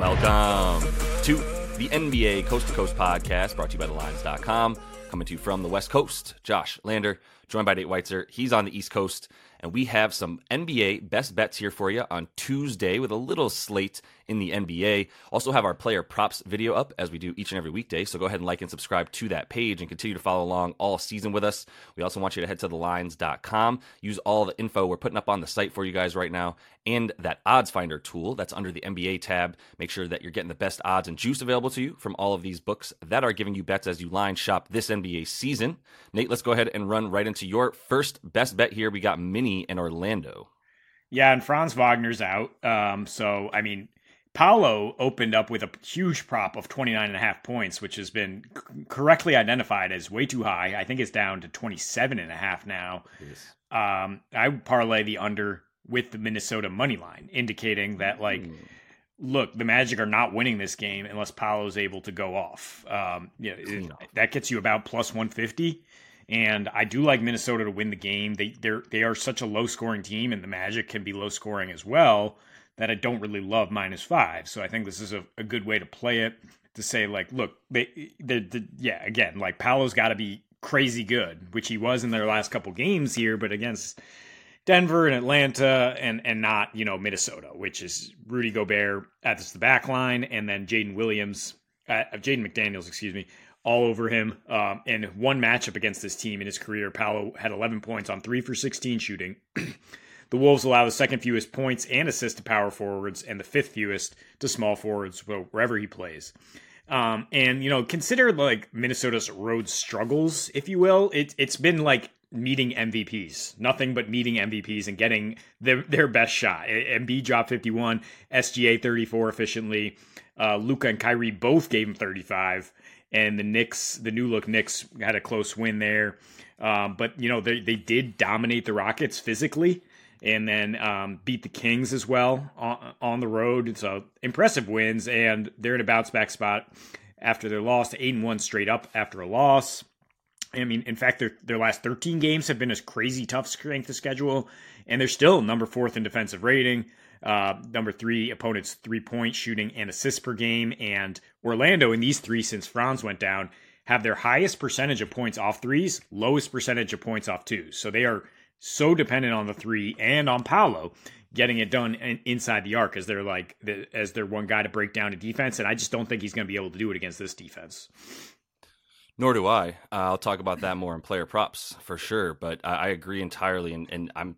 Welcome to the NBA Coast to Coast podcast brought to you by TheLines.com. Coming to you from the West Coast, Josh Lander, joined by Nate Weitzer. He's on the East Coast, and we have some NBA best bets here for you on Tuesday with a little slate in the NBA. Also have our player props video up as we do each and every weekday. So go ahead and like and subscribe to that page and continue to follow along all season with us. We also want you to head to thelines.com. Use all the info we're putting up on the site for you guys right now and that odds finder tool that's under the NBA tab. Make sure that you're getting the best odds and juice available to you from all of these books that are giving you bets as you line shop this NBA season. Nate, let's go ahead and run right into your first best bet here. We got Mini in Orlando. Yeah, and Franz Wagner's out. Um, so I mean, Paolo opened up with a huge prop of 29 and a half points, which has been c- correctly identified as way too high. I think it's down to 27 and a half now. Yes. Um, I would parlay the under with the Minnesota money line, indicating that like, mm. look, the Magic are not winning this game unless Paolo's able to go off. Um, yeah, that gets you about plus 150. And I do like Minnesota to win the game. They they're they are such a low scoring team, and the Magic can be low scoring as well that I don't really love minus five. So I think this is a, a good way to play it to say like, look, they, they, they yeah, again, like Paolo's got to be crazy good, which he was in their last couple games here, but against Denver and Atlanta and and not you know Minnesota, which is Rudy Gobert at the back line, and then Jaden Williams, uh, Jaden McDaniels, excuse me, all over him. Um, and one matchup against this team in his career, Paolo had 11 points on three for 16 shooting. The Wolves allow the second fewest points and assists to power forwards and the fifth fewest to small forwards wherever he plays. Um, and you know, consider like Minnesota's road struggles, if you will. It, it's been like meeting MVPs, nothing but meeting MVPs and getting their, their best shot. Embiid dropped 51, SGA 34 efficiently. Uh, Luka and Kyrie both gave him 35, and the Knicks, the new look Knicks, had a close win there. Um, but you know, they they did dominate the Rockets physically and then um, beat the Kings as well on, on, the road. So impressive wins, and they're in a bounce back spot after their loss eight and one straight up after a loss. I mean, in fact, their their last 13 games have been a crazy tough strength of schedule, and they're still number fourth in defensive rating. Uh, number three opponents three point shooting and assists per game, and Orlando in these three since Franz went down have their highest percentage of points off threes, lowest percentage of points off twos. So they are so dependent on the three and on Paolo getting it done inside the arc as they're like as their one guy to break down a defense, and I just don't think he's going to be able to do it against this defense. Nor do I. Uh, I'll talk about that more in player props for sure, but I, I agree entirely. And, and I'm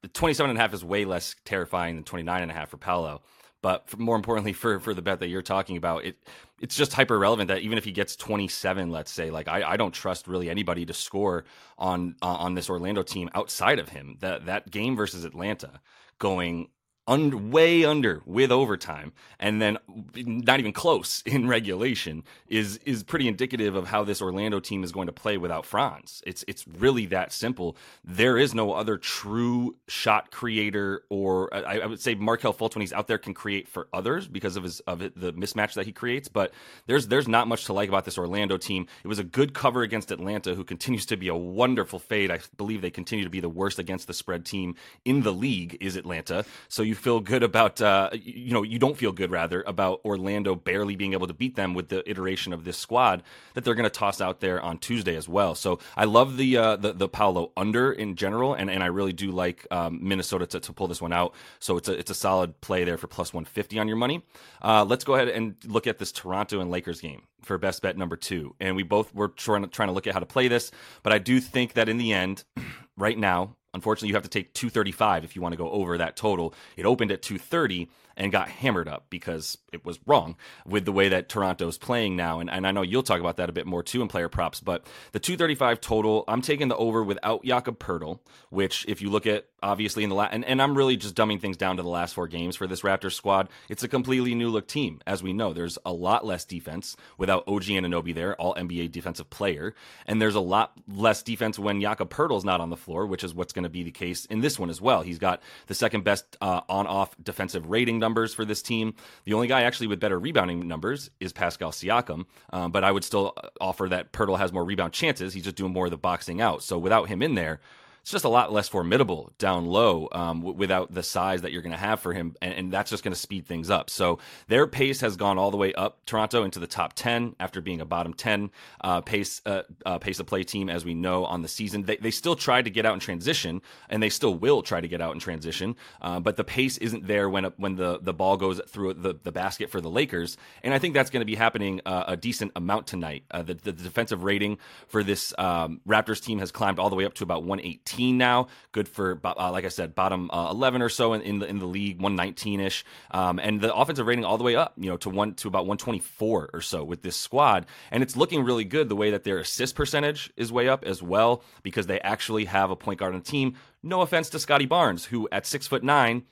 the 27 and a half is way less terrifying than 29 and a half for Paolo. But more importantly, for for the bet that you're talking about, it it's just hyper relevant that even if he gets 27, let's say, like I, I don't trust really anybody to score on uh, on this Orlando team outside of him. That that game versus Atlanta going un- way under with overtime and then not even close in regulation is is pretty indicative of how this Orlando team is going to play without Franz. It's it's really that simple. There is no other true shot creator, or I, I would say Markelle Fultz when he's out there can create for others because of his of it, the mismatch that he creates. But there's there's not much to like about this Orlando team. It was a good cover against Atlanta, who continues to be a wonderful fade. I believe they continue to be the worst against the spread team in the league. Is Atlanta? So you you feel good about uh, you know you don't feel good rather about Orlando barely being able to beat them with the iteration of this squad that they're going to toss out there on Tuesday as well. So I love the uh, the, the Paolo under in general, and, and I really do like um, Minnesota to, to pull this one out. So it's a it's a solid play there for plus one fifty on your money. Uh, let's go ahead and look at this Toronto and Lakers game for best bet number two, and we both were trying trying to look at how to play this, but I do think that in the end, right now Unfortunately, you have to take 235 if you want to go over that total. It opened at 230 and got hammered up because it was wrong with the way that Toronto's playing now. And, and I know you'll talk about that a bit more too in player props, but the 235 total, I'm taking the over without Jakob Poeltl, which if you look at obviously in the last, and, and I'm really just dumbing things down to the last four games for this Raptors squad. It's a completely new look team. As we know, there's a lot less defense without OG Anunoby there, all NBA defensive player. And there's a lot less defense when Jakob Poeltl's not on the floor, which is what's going to be the case in this one as well. He's got the second best uh, on off defensive rating numbers for this team. The only guy actually with better rebounding numbers is Pascal Siakam, um, but I would still offer that Poeltl has more rebound chances. He's just doing more of the boxing out. So without him in there, it's just a lot less formidable down low um, w- without the size that you're going to have for him, and, and that's just going to speed things up. So their pace has gone all the way up Toronto into the top ten after being a bottom ten uh, pace uh, uh, pace of play team, as we know on the season. They they still tried to get out in transition, and they still will try to get out in transition, uh, but the pace isn't there when when the the ball goes through the the basket for the Lakers, and I think that's going to be happening uh, a decent amount tonight. Uh, the, the defensive rating for this um, Raptors team has climbed all the way up to about 118 now. Good for, uh, like I said, bottom uh, 11 or so in, in, the in the league, 119 ish, um, and the offensive rating all the way up, you know, to one to about 124 or so with this squad, and it's looking really good. The way that their assist percentage is way up as well because they actually have a point guard on the team. No offense to Scottie Barnes, who at six foot nine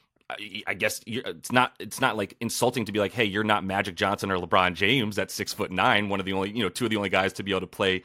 I guess it's not it's not like insulting to be like, hey, you're not Magic Johnson or LeBron James at six foot nine, one of the only you know two of the only guys to be able to play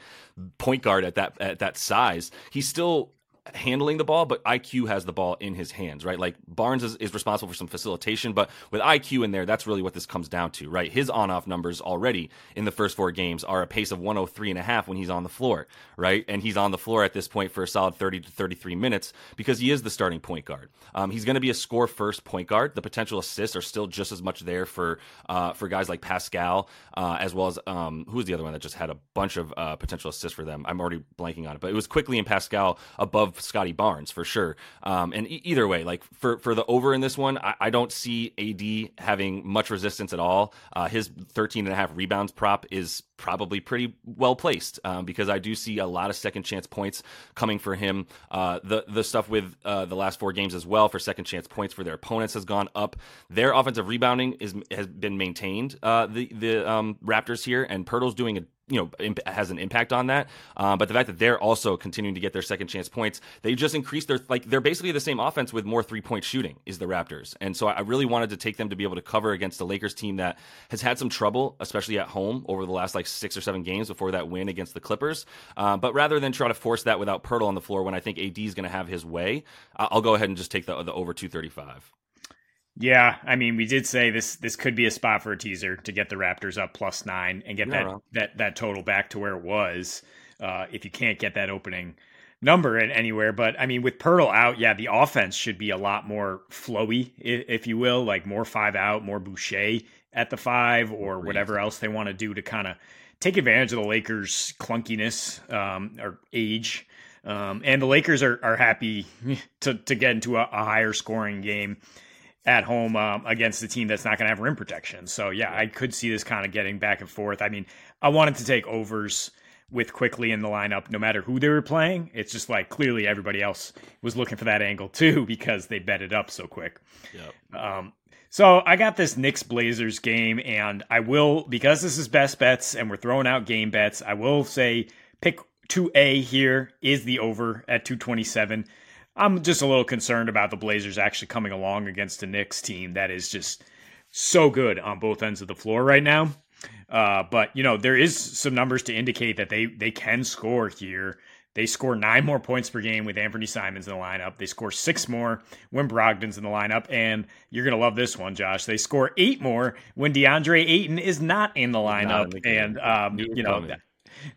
point guard at that at that size. He's still handling the ball, but IQ has the ball in his hands, right? Like Barnes is, is responsible for some facilitation, but with IQ in there, that's really what this comes down to, right? His on off numbers already in the first four games are a pace of 103 and a half when he's on the floor, right? And he's on the floor at this point for a solid 30 to 33 minutes because he is the starting point guard. Um, he's going to be a score first point guard. The potential assists are still just as much there for uh, for guys like Pascal, uh, as well as um, who's the other one that just had a bunch of uh, potential assists for them. I'm already blanking on it, but it was Quickley and Pascal above Scottie Barnes for sure. Um, and e- either way, like for for the over in this one, I, I, don't see AD having much resistance at all. Uh, his 13 and a half rebounds prop is probably pretty well placed um, because I do see a lot of second chance points coming for him. Uh, the the stuff with uh, the last four games as well for second chance points for their opponents has gone up. Their offensive rebounding is has been maintained. Uh, the the um, Raptors here and Poeltl's doing a you know imp- has an impact on that. Um, but the fact that they're also continuing to get their second chance points, they just increased their like they're basically the same offense with more three point shooting is the Raptors. And so I really wanted to take them to be able to cover against the Lakers team that has had some trouble, especially at home over the last like six or seven games before that win against the Clippers. Uh, but rather than try to force that without Poeltl on the floor, when I think AD is going to have his way, I'll go ahead and just take the the over two thirty five. Yeah, I mean, we did say this this could be a spot for a teaser to get the Raptors up plus nine and get that, that that total back to where it was. Uh, if you can't get that opening number in anywhere, but I mean, with Poeltl out, yeah, the offense should be a lot more flowy, if, if you will, like more five out, more Boucher at the five, or whatever else they want to do to kind of take advantage of the Lakers' clunkiness um, or age. Um, and the Lakers are, are happy to, to get into a, a higher scoring game at home um, against a team that's not going to have rim protection. So yeah, I could see this kind of getting back and forth. I mean, I wanted to take overs with Quickley in the lineup, no matter who they were playing. It's just like clearly everybody else was looking for that angle too because they bet it up so quick. Yep. Um, so I got this Knicks Blazers game, and I will because this is best bets and we're throwing out game bets. I will say pick two A here is the over at two twenty seven. I'm just a little concerned about the Blazers actually coming along against the Knicks team that is just so good on both ends of the floor right now. Uh, but you know there is some numbers to indicate that they they can score here. They score nine more points per game with Anthony Simons in the lineup. They score six more when Brogdon's in the lineup, and you're gonna love this one, Josh. They score eight more when DeAndre Ayton is not in the lineup, in the and um, you know,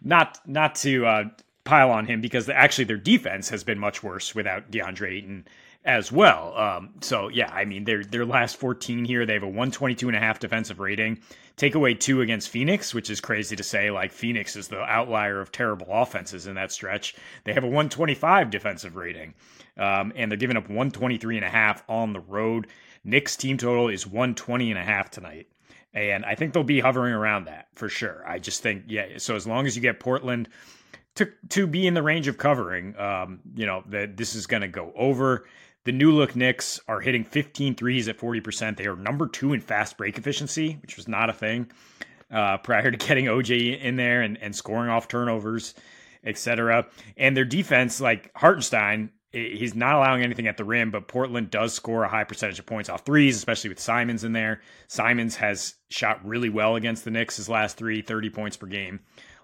not not to uh, pile on him because actually their defense has been much worse without DeAndre Ayton as well. Um, so yeah, I mean their their last 14 here, they have a 122 and a half defensive rating. Take away two against Phoenix, which is crazy to say. Like Phoenix is the outlier of terrible offenses in that stretch. They have a 125 defensive rating, um, and they're giving up 123 and a half on the road. Knicks team total is 120 and a half tonight. And I think they'll be hovering around that for sure. I just think, yeah. So as long as you get Portland to to be in the range of covering, um, you know, that this is going to go over. The new look Knicks are hitting 15 threes at 40%. They are number two in fast break efficiency, which was not a thing uh, prior to getting OG in there and, and scoring off turnovers, etc. And their defense, like Hartenstein, he's not allowing anything at the rim, but Portland does score a high percentage of points off threes, especially with Simons in there. Simons has shot really well against the Knicks his last three, 30 points per game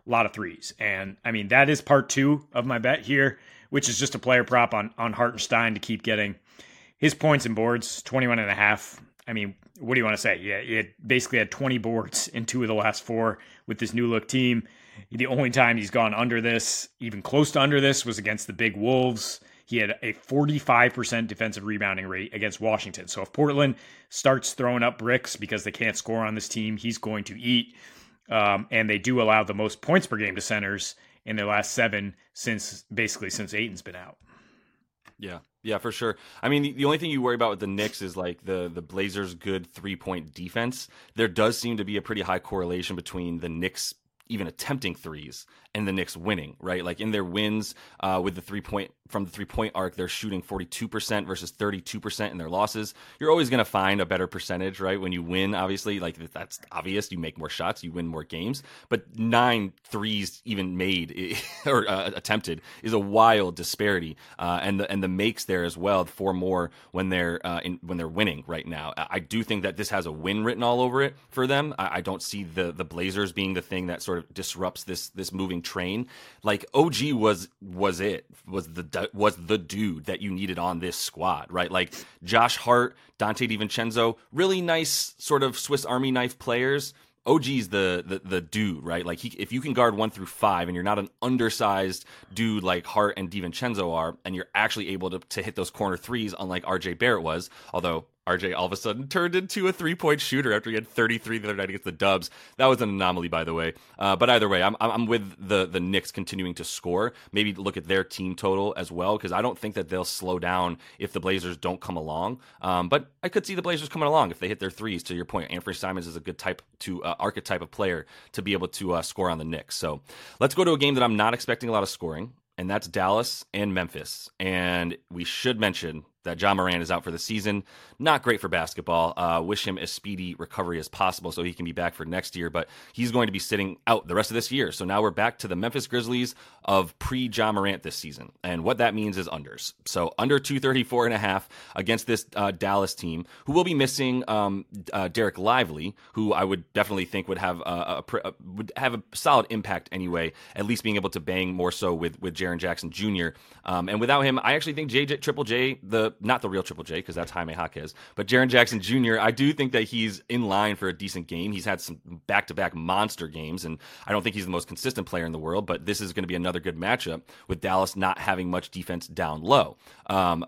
a lot of threes. And I mean, that is part two of my bet here, which is just a player prop on, on Hartenstein to keep getting his points and boards, 21 and a half. I mean, what do you want to say? Yeah, he basically had 20 boards in two of the last four with this new look team. The only time he's gone under this, even close to under this, was against the big Wolves. he had a 45% defensive rebounding rate against Washington. So if Portland starts throwing up bricks because they can't score on this team, he's going to eat. Um, and they do allow the most points per game to centers in their last seven since basically since Ayton's been out. Yeah, yeah, for sure. I mean, the, the, only thing you worry about with the Knicks is like the the Blazers' good three point defense. There does seem to be a pretty high correlation between the Knicks even attempting threes and the Knicks winning, right? Like in their wins uh, with the three point from the three point arc, they're shooting 42% versus 32% in their losses. You're always going to find a better percentage, right? When you win, obviously, like that's obvious. You make more shots, you win more games. But nine threes even made or uh, attempted is a wild disparity, uh, and the and the makes there as well. Four more when they're uh, in, when they're winning right now. I do think that this has a win written all over it for them. I, I don't see the the Blazers being the thing that sort of disrupts this this moving train. Like OG was was it was the was the dude that you needed on this squad, right? Like Josh Hart, Donte DiVincenzo, really nice sort of Swiss Army knife players. OG's the, the the dude, right? Like he, if you can guard one through five, and you're not an undersized dude like Hart and DiVincenzo are, and you're actually able to to hit those corner threes, unlike RJ Barrett was. Although RJ all of a sudden turned into a three point shooter after he had 33 the other night against the Dubs. That was an anomaly, by the way. Uh, but either way, I'm, I'm with the, the Knicks continuing to score. Maybe look at their team total as well, because I don't think that they'll slow down if the Blazers don't come along. Um, but I could see the Blazers coming along if they hit their threes. To your point, Anfernee Simons is a good type to uh, archetype of player to be able to uh, score on the Knicks. So let's go to a game that I'm not expecting a lot of scoring and that's Dallas and Memphis. And we should mention that Ja Morant is out for the season. Not great for basketball. Uh, wish him as speedy recovery as possible so he can be back for next year. But he's going to be sitting out the rest of this year. So now we're back to the Memphis Grizzlies of pre Ja Morant this season. And what that means is unders. So under 234 and a half against this uh, Dallas team, who will be missing um, uh, Dereck Lively, who I would definitely think would have a, a, a, would have a solid impact anyway. At least being able to bang more so with with Jaren Jackson Jr. Um, and without him, I actually think JJ Triple J the not the real Triple J because that's Jaime Jaquez, but Jaren Jackson Jr. I do think that he's in line for a decent game. He's had some back to back monster games, and I don't think he's the most consistent player in the world. But this is going to be another good matchup with Dallas not having much defense down low. Um,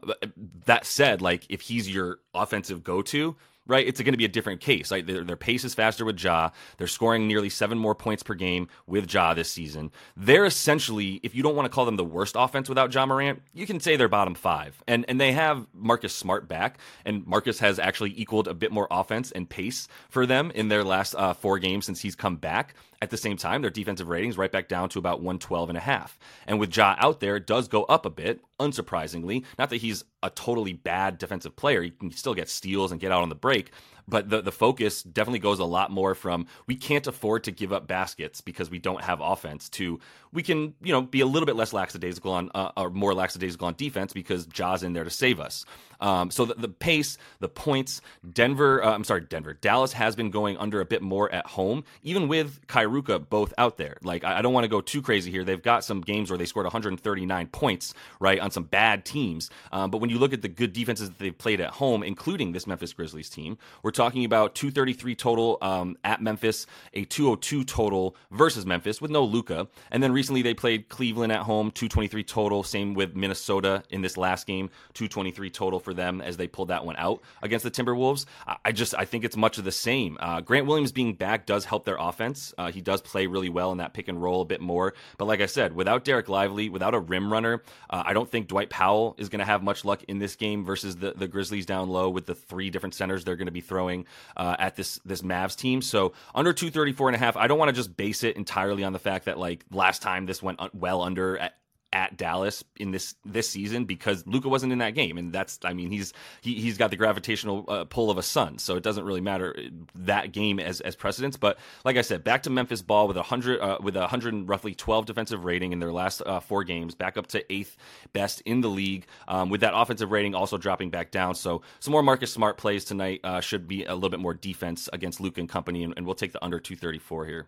that said, like if he's your offensive go to right? It's going to be a different case. Right? Their, their, pace is faster with Ja. They're scoring nearly seven more points per game with Ja this season. They're essentially, if you don't want to call them the worst offense without Ja Morant, you can say they're bottom five. And and they have Marcus Smart back, and Marcus has actually equaled a bit more offense and pace for them in their last uh, four games since he's come back. At the same time, their defensive ratings right back down to about 112 and a half. And with Ja out there, it does go up a bit, unsurprisingly. Not that he's a totally bad defensive player. He can still get steals and get out on the break, but the, the focus definitely goes a lot more from we can't afford to give up baskets because we don't have offense to we can you know be a little bit less lackadaisical on uh, or more lackadaisical on defense because Ja's in there to save us. Um, so the, the, pace, the points, Denver, uh, I'm sorry, Denver, Dallas has been going under a bit more at home, even with Kairuka both out there. Like I, I don't want to go too crazy here. They've got some games where they scored 139 points, right, on some bad teams. Um, but when you look at the good defenses that they've played at home, including this Memphis Grizzlies team, we're talking about 233 total um, at Memphis, a 202 total versus Memphis with no Luka. And then recently they played Cleveland at home, 223 total. Same with Minnesota in this last game, 223 total for them as they pulled that one out against the Timberwolves. I just I think it's much of the same. Uh, Grant Williams being back does help their offense. Uh, he does play really well in that pick and roll a bit more. But like I said, without Dereck Lively, without a rim runner, uh, I don't think Dwight Powell is going to have much luck in this game versus the the Grizzlies down low with the three different centers they're going to be throwing uh, at this this Mavs team. So under 234 and a half, I don't want to just base it entirely on the fact that like last time this went well under at at Dallas in this this season because Luka wasn't in that game, and that's I mean he's he he's got the gravitational uh, pull of a sun, so it doesn't really matter uh, that game as as precedence. But like I said, back to Memphis ball with a hundred uh, with a hundred roughly twelve defensive rating in their last uh, four games, back up to eighth best in the league. Um, with that offensive rating also dropping back down, so some more Marcus Smart plays tonight uh, should be a little bit more defense against Luka and company, and, and we'll take the under two thirty four here.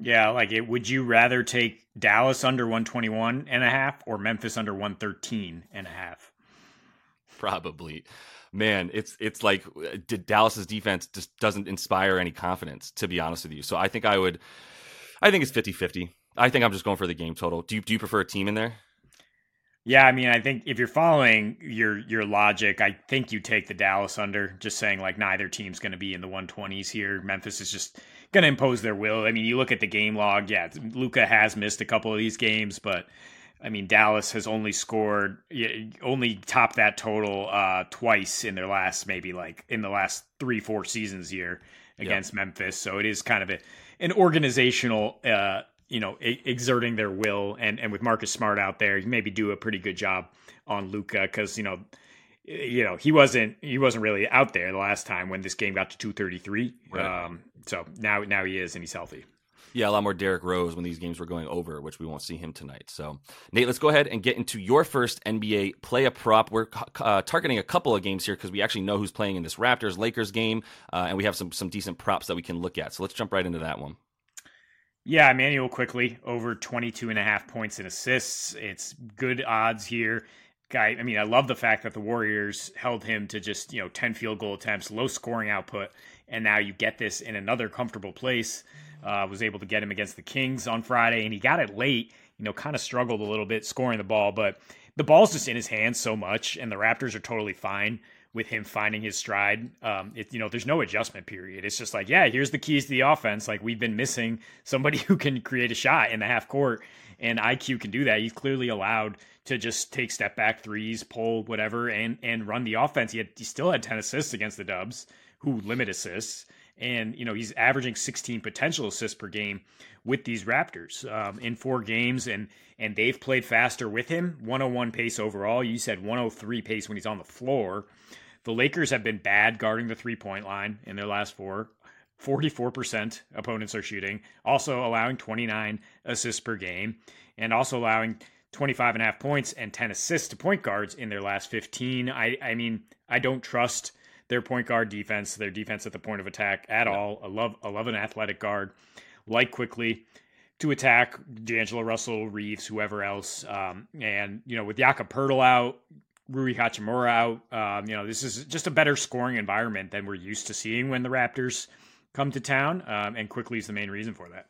Yeah, like it, would you rather take Dallas under 121 and a half or Memphis under 113 and a half? Probably. Man, it's it's like uh, Dallas's defense just doesn't inspire any confidence to be honest with you. So I think I would I think it's 50-50. I think I'm just going for the game total. Do you do you prefer a team in there? Yeah, I mean, I think if you're following your your logic, I think you take the Dallas under, just saying like neither team's going to be in the 120s here. Memphis is just going to impose their will. I mean, you look at the game log. Yeah, Luka has missed a couple of these games, but I mean, Dallas has only scored, only topped that total uh, twice in their last, maybe like in the last three, four seasons here against yep. Memphis. So it is kind of a, an organizational, uh, you know, exerting their will. And, and with Marcus Smart out there, you maybe do a pretty good job on Luca because, you know, you know he wasn't he wasn't really out there the last time when this game got to 233 right. um, so now now he is and he's healthy yeah, a lot more Derrick Rose when these games were going over, which we won't see him tonight. So, Nate, let's go ahead and get into your first NBA play a prop. We're uh, targeting a couple of games here because we actually know who's playing in this Raptors Lakers game, uh, and we have some some decent props that we can look at. So let's jump right into that one. Yeah, Immanuel Quickley over 22 and a half points and assists. It's good odds here. Guy, I mean, I love the fact that the Warriors held him to just, you know, 10 field goal attempts, low scoring output, and now you get this in another comfortable place. Uh, was able to get him against the Kings on Friday, and he got it late. You know, kind of struggled a little bit scoring the ball, but the ball's just in his hands so much, and the Raptors are totally fine with him finding his stride. Um, it, you know, there's no adjustment period. It's just like, yeah, here's the keys to the offense. Like we've been missing somebody who can create a shot in the half court, and IQ can do that. He's clearly allowed to just take step back threes, pull whatever, and and run the offense. He, had, he still had 10 assists against the Dubs, who limit assists and you know he's averaging 16 potential assists per game with these Raptors um, in four games, and and they've played faster with him. 101 pace overall. You said 103 pace when he's on the floor. The Lakers have been bad guarding the three point line in their last four. 44% opponents are shooting, also allowing 29 assists per game, and also allowing 25 and a half points and 10 assists to point guards in their last 15. I, I mean, I don't trust their point guard defense, their defense at the point of attack at all. I love I love an athletic guard like Quickley to attack D'Angelo Russell, Reaves, whoever else. Um, and you know, with Jakob Poeltl out, Rui Hachimura out, um, you know, this is just a better scoring environment than we're used to seeing when the Raptors come to town. Um, and Quickley is the main reason for that.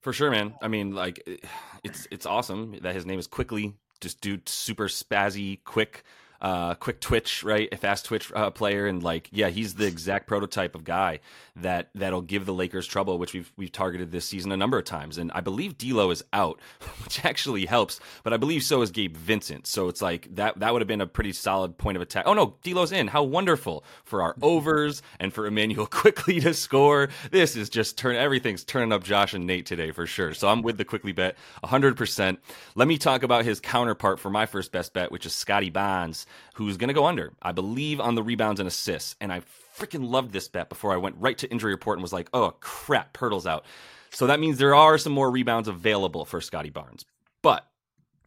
For sure, man. I mean, like, it's it's awesome that his name is Quickley. Just dude, super spazzy, quick uh, quick twitch, right? A fast twitch uh, player, and like, yeah, he's the exact prototype of guy that that'll give the Lakers trouble, which we've we've targeted this season a number of times. And I believe D'Lo is out, which actually helps, but I believe so is Gabe Vincent. So it's like that that would have been a pretty solid point of attack. Oh no, D'Lo's in. How wonderful for our overs and for Immanuel Quickley to score. This is just turn everything's turning up Josh and Nate today for sure. So I'm with the Quickley bet 100%. Let me talk about his counterpart for my first best bet, which is Scottie Barnes who's going to go under, I believe, on the rebounds and assists. And I freaking loved this bet before I went right to injury report and was like, oh, crap, Poeltl's out. So that means there are some more rebounds available for Scottie Barnes. But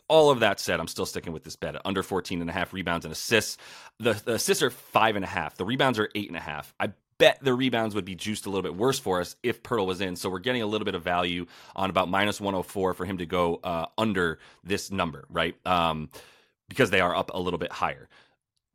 all of that said, I'm still sticking with this bet under 14 and a half rebounds and assists. The, the assists are five and a half. The rebounds are eight and a half. I bet the rebounds would be juiced a little bit worse for us if Poeltl was in. So we're getting a little bit of value on about minus 104 for him to go uh, under this number, right? Um, because they are up a little bit higher.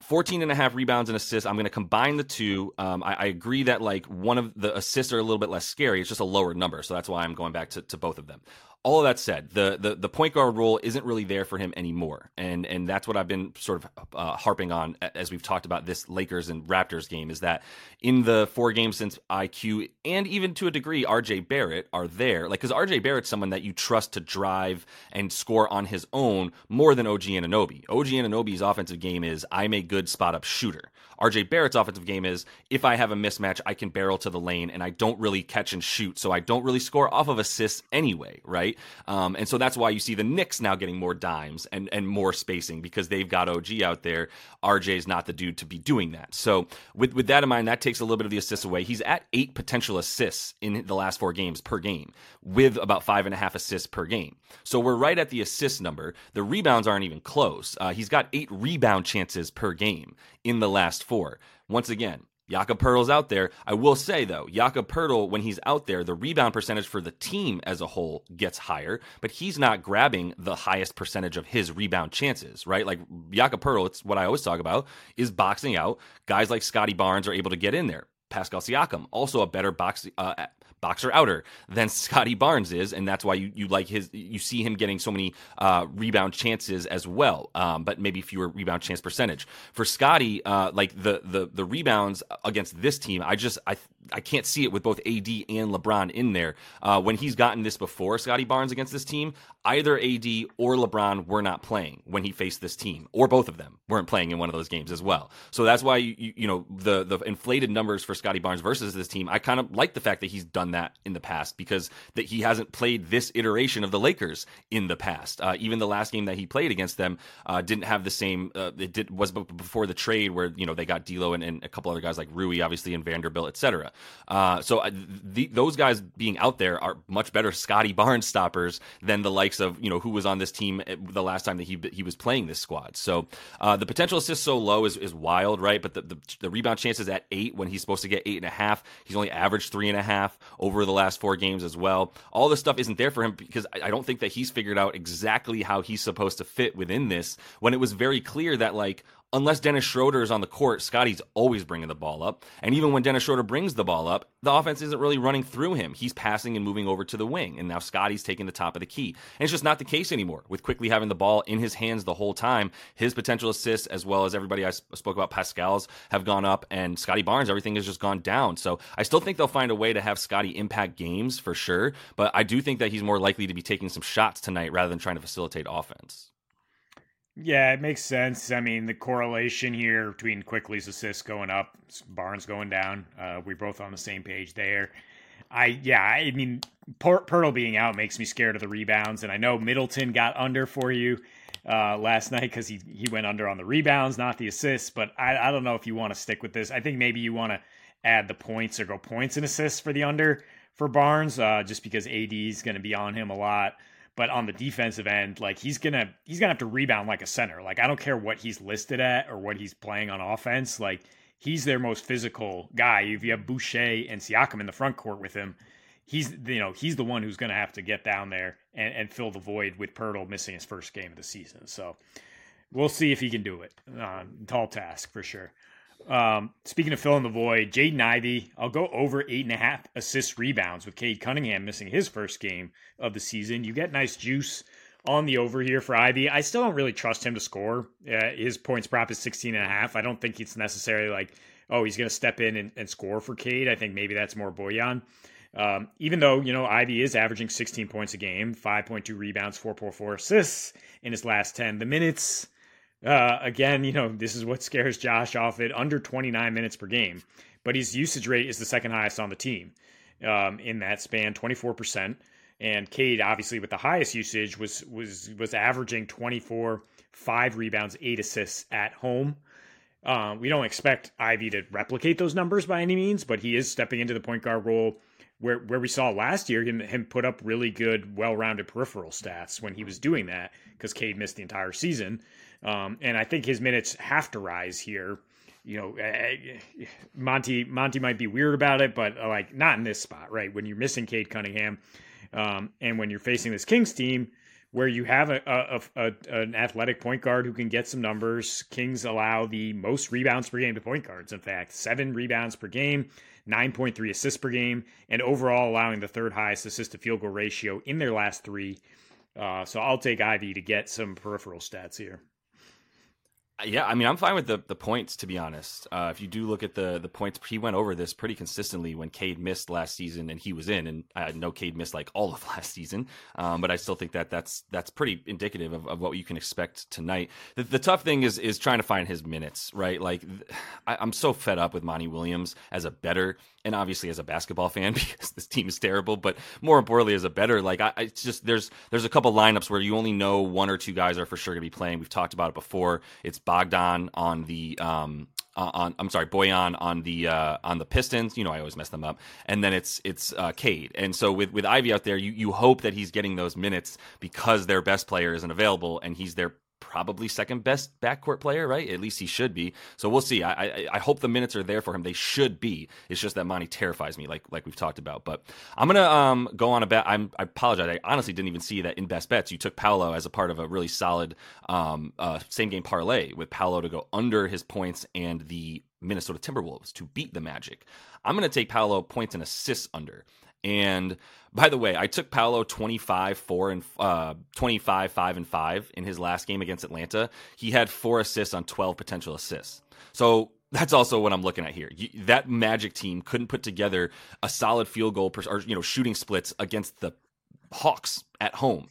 14 and a half rebounds and assists. I'm going to combine the two. Um, I, I, agree that like one of the assists are a little bit less scary. It's just a lower number. So that's why I'm going back to, to both of them all of that said, the, the the point guard role isn't really there for him anymore, and and that's what I've been sort of uh, harping on as we've talked about this Lakers and Raptors game is that in the four games since IQ and even to a degree RJ Barrett are there, like because RJ Barrett's someone that you trust to drive and score on his own more than OG Anunoby. OG Anunoby's offensive game is I'm a good spot up shooter. RJ Barrett's offensive game is if I have a mismatch, I can barrel to the lane and I don't really catch and shoot. So I don't really score off of assists anyway, right? Um, and so that's why you see the Knicks now getting more dimes and, and more spacing because they've got OG out there. RJ's not the dude to be doing that. So with, with that in mind, that takes a little bit of the assists away. He's at eight potential assists in the last four games per game with about five and a half assists per game. So we're right at the assist number. The rebounds aren't even close. Uh, he's got eight rebound chances per game in the last four. Once again, Jakob Poeltl's out there. I will say though, Jakob Poeltl, when he's out there, the rebound percentage for the team as a whole gets higher, but he's not grabbing the highest percentage of his rebound chances, right? Like Jakob Poeltl, it's what I always talk about, is boxing out. Guys like Scottie Barnes are able to get in there. Pascal Siakam, also a better box, uh, boxer outer than Scottie Barnes is, and that's why you, you like his you see him getting so many uh, rebound chances as well, um, but maybe fewer rebound chance percentage. For Scottie. uh, like the the the rebounds against this team, I just I I can't see it with both AD and LeBron in there. Uh, when he's gotten this before, Scottie Barnes against this team, either AD or LeBron were not playing when he faced this team, or both of them weren't playing in one of those games as well. So that's why you you, you know the the inflated numbers for Scottie Barnes versus this team. I kind of like the fact that he's done that in the past because that he hasn't played this iteration of the Lakers in the past. Uh, even the last game that he played against them uh, didn't have the same. Uh, it did was before the trade where you know they got D'Lo and, and a couple other guys like Rui, obviously, and Vanderbilt, etc. Uh, so uh, the, those guys being out there are much better Scottie Barnes stoppers than the likes of you know who was on this team the last time that he he was playing this squad. So uh, the potential assist so low is, is wild, right? But the, the, the rebound chances at eight when he's supposed to get eight and a half, he's only averaged three and a half over the last four games as well. All this stuff isn't there for him because I, don't think that he's figured out exactly how he's supposed to fit within this. When it was very clear that like unless Dennis Schroeder is on the court, Scottie's always bringing the ball up. And even when Dennis Schroeder brings the ball up, the offense isn't really running through him. He's passing and moving over to the wing. And now Scottie's taking the top of the key. And it's just not the case anymore. With Quickley having the ball in his hands the whole time, his potential assists, as well as everybody I spoke about, Pascal's, have gone up. And Scottie Barnes, everything has just gone down. So I still think they'll find a way to have Scottie impact games for sure. But I do think that he's more likely to be taking some shots tonight rather than trying to facilitate offense. Yeah, it makes sense. I mean, the correlation here between Quickley's assists going up, Barnes going down. Uh, we're both on the same page there. I yeah, I mean, Poeltl being out makes me scared of the rebounds, and I know Middleton got under for you uh, last night because he he went under on the rebounds, not the assists. But I I don't know if you want to stick with this. I think maybe you want to add the points or go points and assists for the under for Barnes, uh, just because AD is going to be on him a lot. But on the defensive end, like he's gonna he's gonna have to rebound like a center. Like I don't care what he's listed at or what he's playing on offense. Like he's their most physical guy. If you have Boucher and Siakam in the front court with him, he's you know he's the one who's to have to get down there and, and fill the void with Poeltl missing his first game of the season. So we'll see if he can do it. Uh, tall task for sure. Um, speaking of filling the void, Jaden Ivey, I'll go over eight and a half assists rebounds with Cade Cunningham missing his first game of the season. You get nice juice on the over here for Ivey. I still don't really trust him to score. Uh, his points prop is 16 and a half. I don't think it's necessarily like, oh, he's going to step in and, and, score for Cade. I think maybe that's more Bojan. Um, even though, you know, Ivey is averaging 16 points a game, 5.2 rebounds, 4.4 assists in his last 10. The minutes uh, again, you know, this is what scares Josh off it under 29 minutes per game, but his usage rate is the second highest on the team um, in that span, 24%. And Cade, obviously, with the highest usage, was was was averaging 24, five rebounds, eight assists at home. Um, we don't expect Ivey to replicate those numbers by any means, but he is stepping into the point guard role where where we saw last year him, him put up really good, well-rounded peripheral stats when he was doing that because Cade missed the entire season. Um, and I think his minutes have to rise here. You know, eh, eh, Monty Monty might be weird about it, but uh, like not in this spot, right? When you're missing Cade Cunningham, um, and when you're facing this Kings team where you have a, a, a, an athletic point guard who can get some numbers. Kings allow the most rebounds per game to point guards. In fact, seven rebounds per game, 9.3 assists per game, and overall allowing the third highest assist to field goal ratio in their last three. Uh, so I'll take Ivey to get some peripheral stats here. Yeah, I mean, I'm fine with the, the points to be honest. Uh, if you do look at the the points, he went over this pretty consistently when Cade missed last season and he was in, and I know Cade missed like all of last season, um, but I still think that that's that's pretty indicative of, of what you can expect tonight. The, the, tough thing is is trying to find his minutes, right? Like, I, I'm so fed up with Monty Williams as a better and obviously as a basketball fan because this team is terrible, but more importantly as a better, like I, it's just there's there's a couple lineups where you only know one or two guys are for sure going to be playing. We've talked about it before. It's Bogdan on the um, on I'm sorry, Bojan on the uh, on the Pistons. You know, I always mess them up. And then it's it's uh, Cade. And so with with Ivey out there, you you hope that he's getting those minutes because their best player isn't available and he's their probably second best backcourt player, right? At least he should be. So we'll see. I, I, I hope the minutes are there for him. They should be. It's just that Monty terrifies me, like like we've talked about. But I'm gonna um go on a bet. I'm I apologize. I honestly didn't even see that in best bets you took Paolo as a part of a really solid um uh, same game parlay with Paolo to go under his points and the Minnesota Timberwolves to beat the Magic. I'm gonna take Paolo points and assists under. And by the way, I took Paolo 25, 4 and uh, 25, 5 and 5 in his last game against Atlanta. He had four assists on 12 potential assists. So that's also what I'm looking at here. You, that Magic team couldn't put together a solid field goal per, or you know shooting splits against the Hawks at home.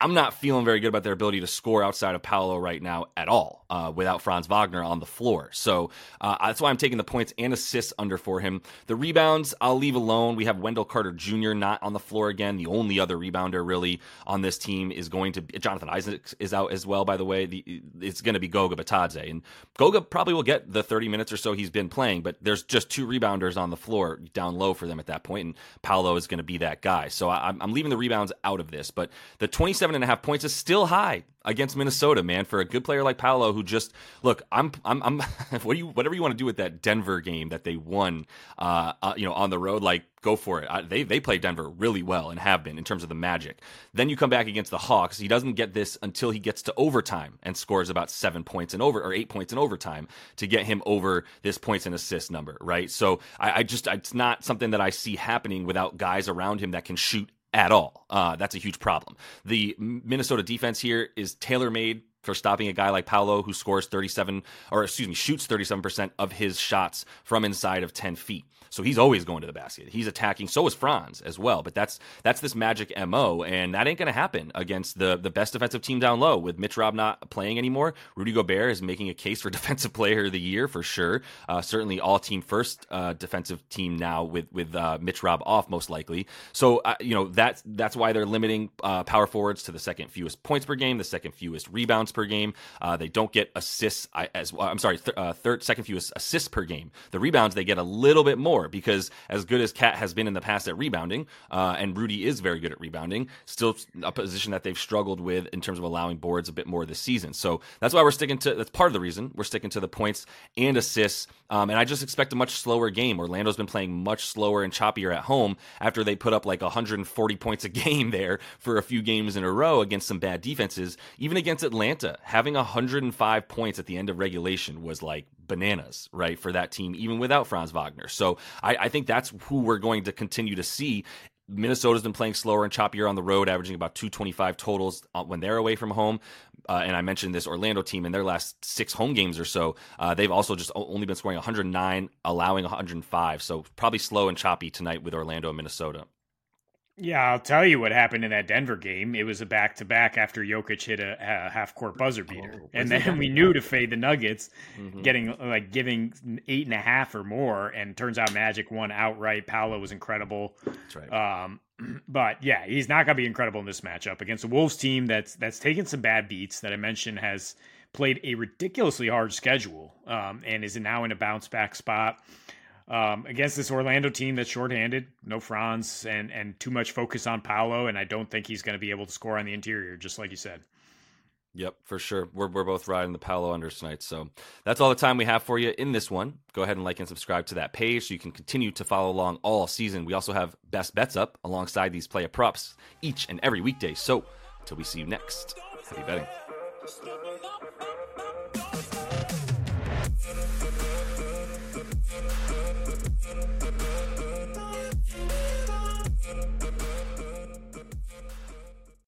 I'm not feeling very good about their ability to score outside of Paolo right now at all uh, without Franz Wagner on the floor. So uh, that's why I'm taking the points and assists under for him. The rebounds, I'll leave alone. We have Wendell Carter Jr. not on the floor again. The only other rebounder really on this team is going to be Jonathan Isaac is out as well, by the way. The, it's going to be Goga Bitadze. And Goga probably will get the 30 minutes or so he's been playing, but there's just two rebounders on the floor down low for them at that point, and Paolo is going to be that guy. So I, I'm leaving the rebounds out of this. But the 27 and a half points is still high against Minnesota, man, for a good player like Paolo who just look, I'm I'm I'm what do you whatever you want to do with that Denver game that they won uh, uh you know on the road like go for it. I, they they play Denver really well and have been in terms of the magic. Then you come back against the Hawks. He doesn't get this until he gets to overtime and scores about 7 points in over or 8 points in overtime to get him over this points and assist number, right? So I, I just it's not something that I see happening without guys around him that can shoot at all. Uh, that's a huge problem. The Minnesota defense here is tailor made for stopping a guy like Paolo who scores 37 or excuse me shoots 37% of his shots from inside of 10 feet. So he's always going to the basket. He's attacking. So is Franz as well. But that's that's this magic mo, and that ain't going to happen against the the best defensive team down low. With Mitch Rob not playing anymore, Rudy Gobert is making a case for defensive player of the year for sure. Uh, certainly all team first uh, defensive team now with with uh, Mitch Rob off most likely. So uh, you know that's that's why they're limiting uh, power forwards to the second fewest points per game, the second fewest rebounds per game. Uh, they don't get assists as well. I'm sorry, th- third second fewest assists per game. The rebounds they get a little bit more because as good as KAT has been in the past at rebounding, uh, and Rudy is very good at rebounding, still a position that they've struggled with in terms of allowing boards a bit more this season. So that's why we're sticking to. That's part of the reason we're sticking to the points and assists. Um, and I just expect a much slower game. Orlando's been playing much slower and choppier at home after they put up like 140 points a game there for a few games in a row against some bad defenses. Even against Atlanta, having 105 points at the end of regulation was like bananas, right, for that team, even without Franz Wagner. So I, I think that's who we're going to continue to see Minnesota's been playing slower and choppier on the road, averaging about 225 totals uh, when they're away from home. Uh, and I mentioned this Orlando team in their last six home games or so. Uh, they've also just only been scoring 109, allowing 105. So probably slow and choppy tonight with Orlando and Minnesota. Yeah, I'll tell you what happened in that Denver game. It was a back to back after Jokic hit a, a half court buzzer beater, oh, and then we knew to fade the Nuggets, mm-hmm. getting like giving eight and a half or more, and turns out Magic won outright. Paolo was incredible. That's right. Um, but yeah, he's not going to be incredible in this matchup against a Wolves team that's that's taken some bad beats that I mentioned has played a ridiculously hard schedule um, and is now in a bounce back spot um, against this Orlando team that's shorthanded, no Franz, and and too much focus on Paolo, and I don't think he's going to be able to score on the interior, just like you said. Yep, for sure. We're, we're both riding the Paolo under tonight. So that's all the time we have for you in this one. Go ahead and like and subscribe to that page so you can continue to follow along all season. We also have best bets up alongside these player props each and every weekday. So until we see you next, happy betting.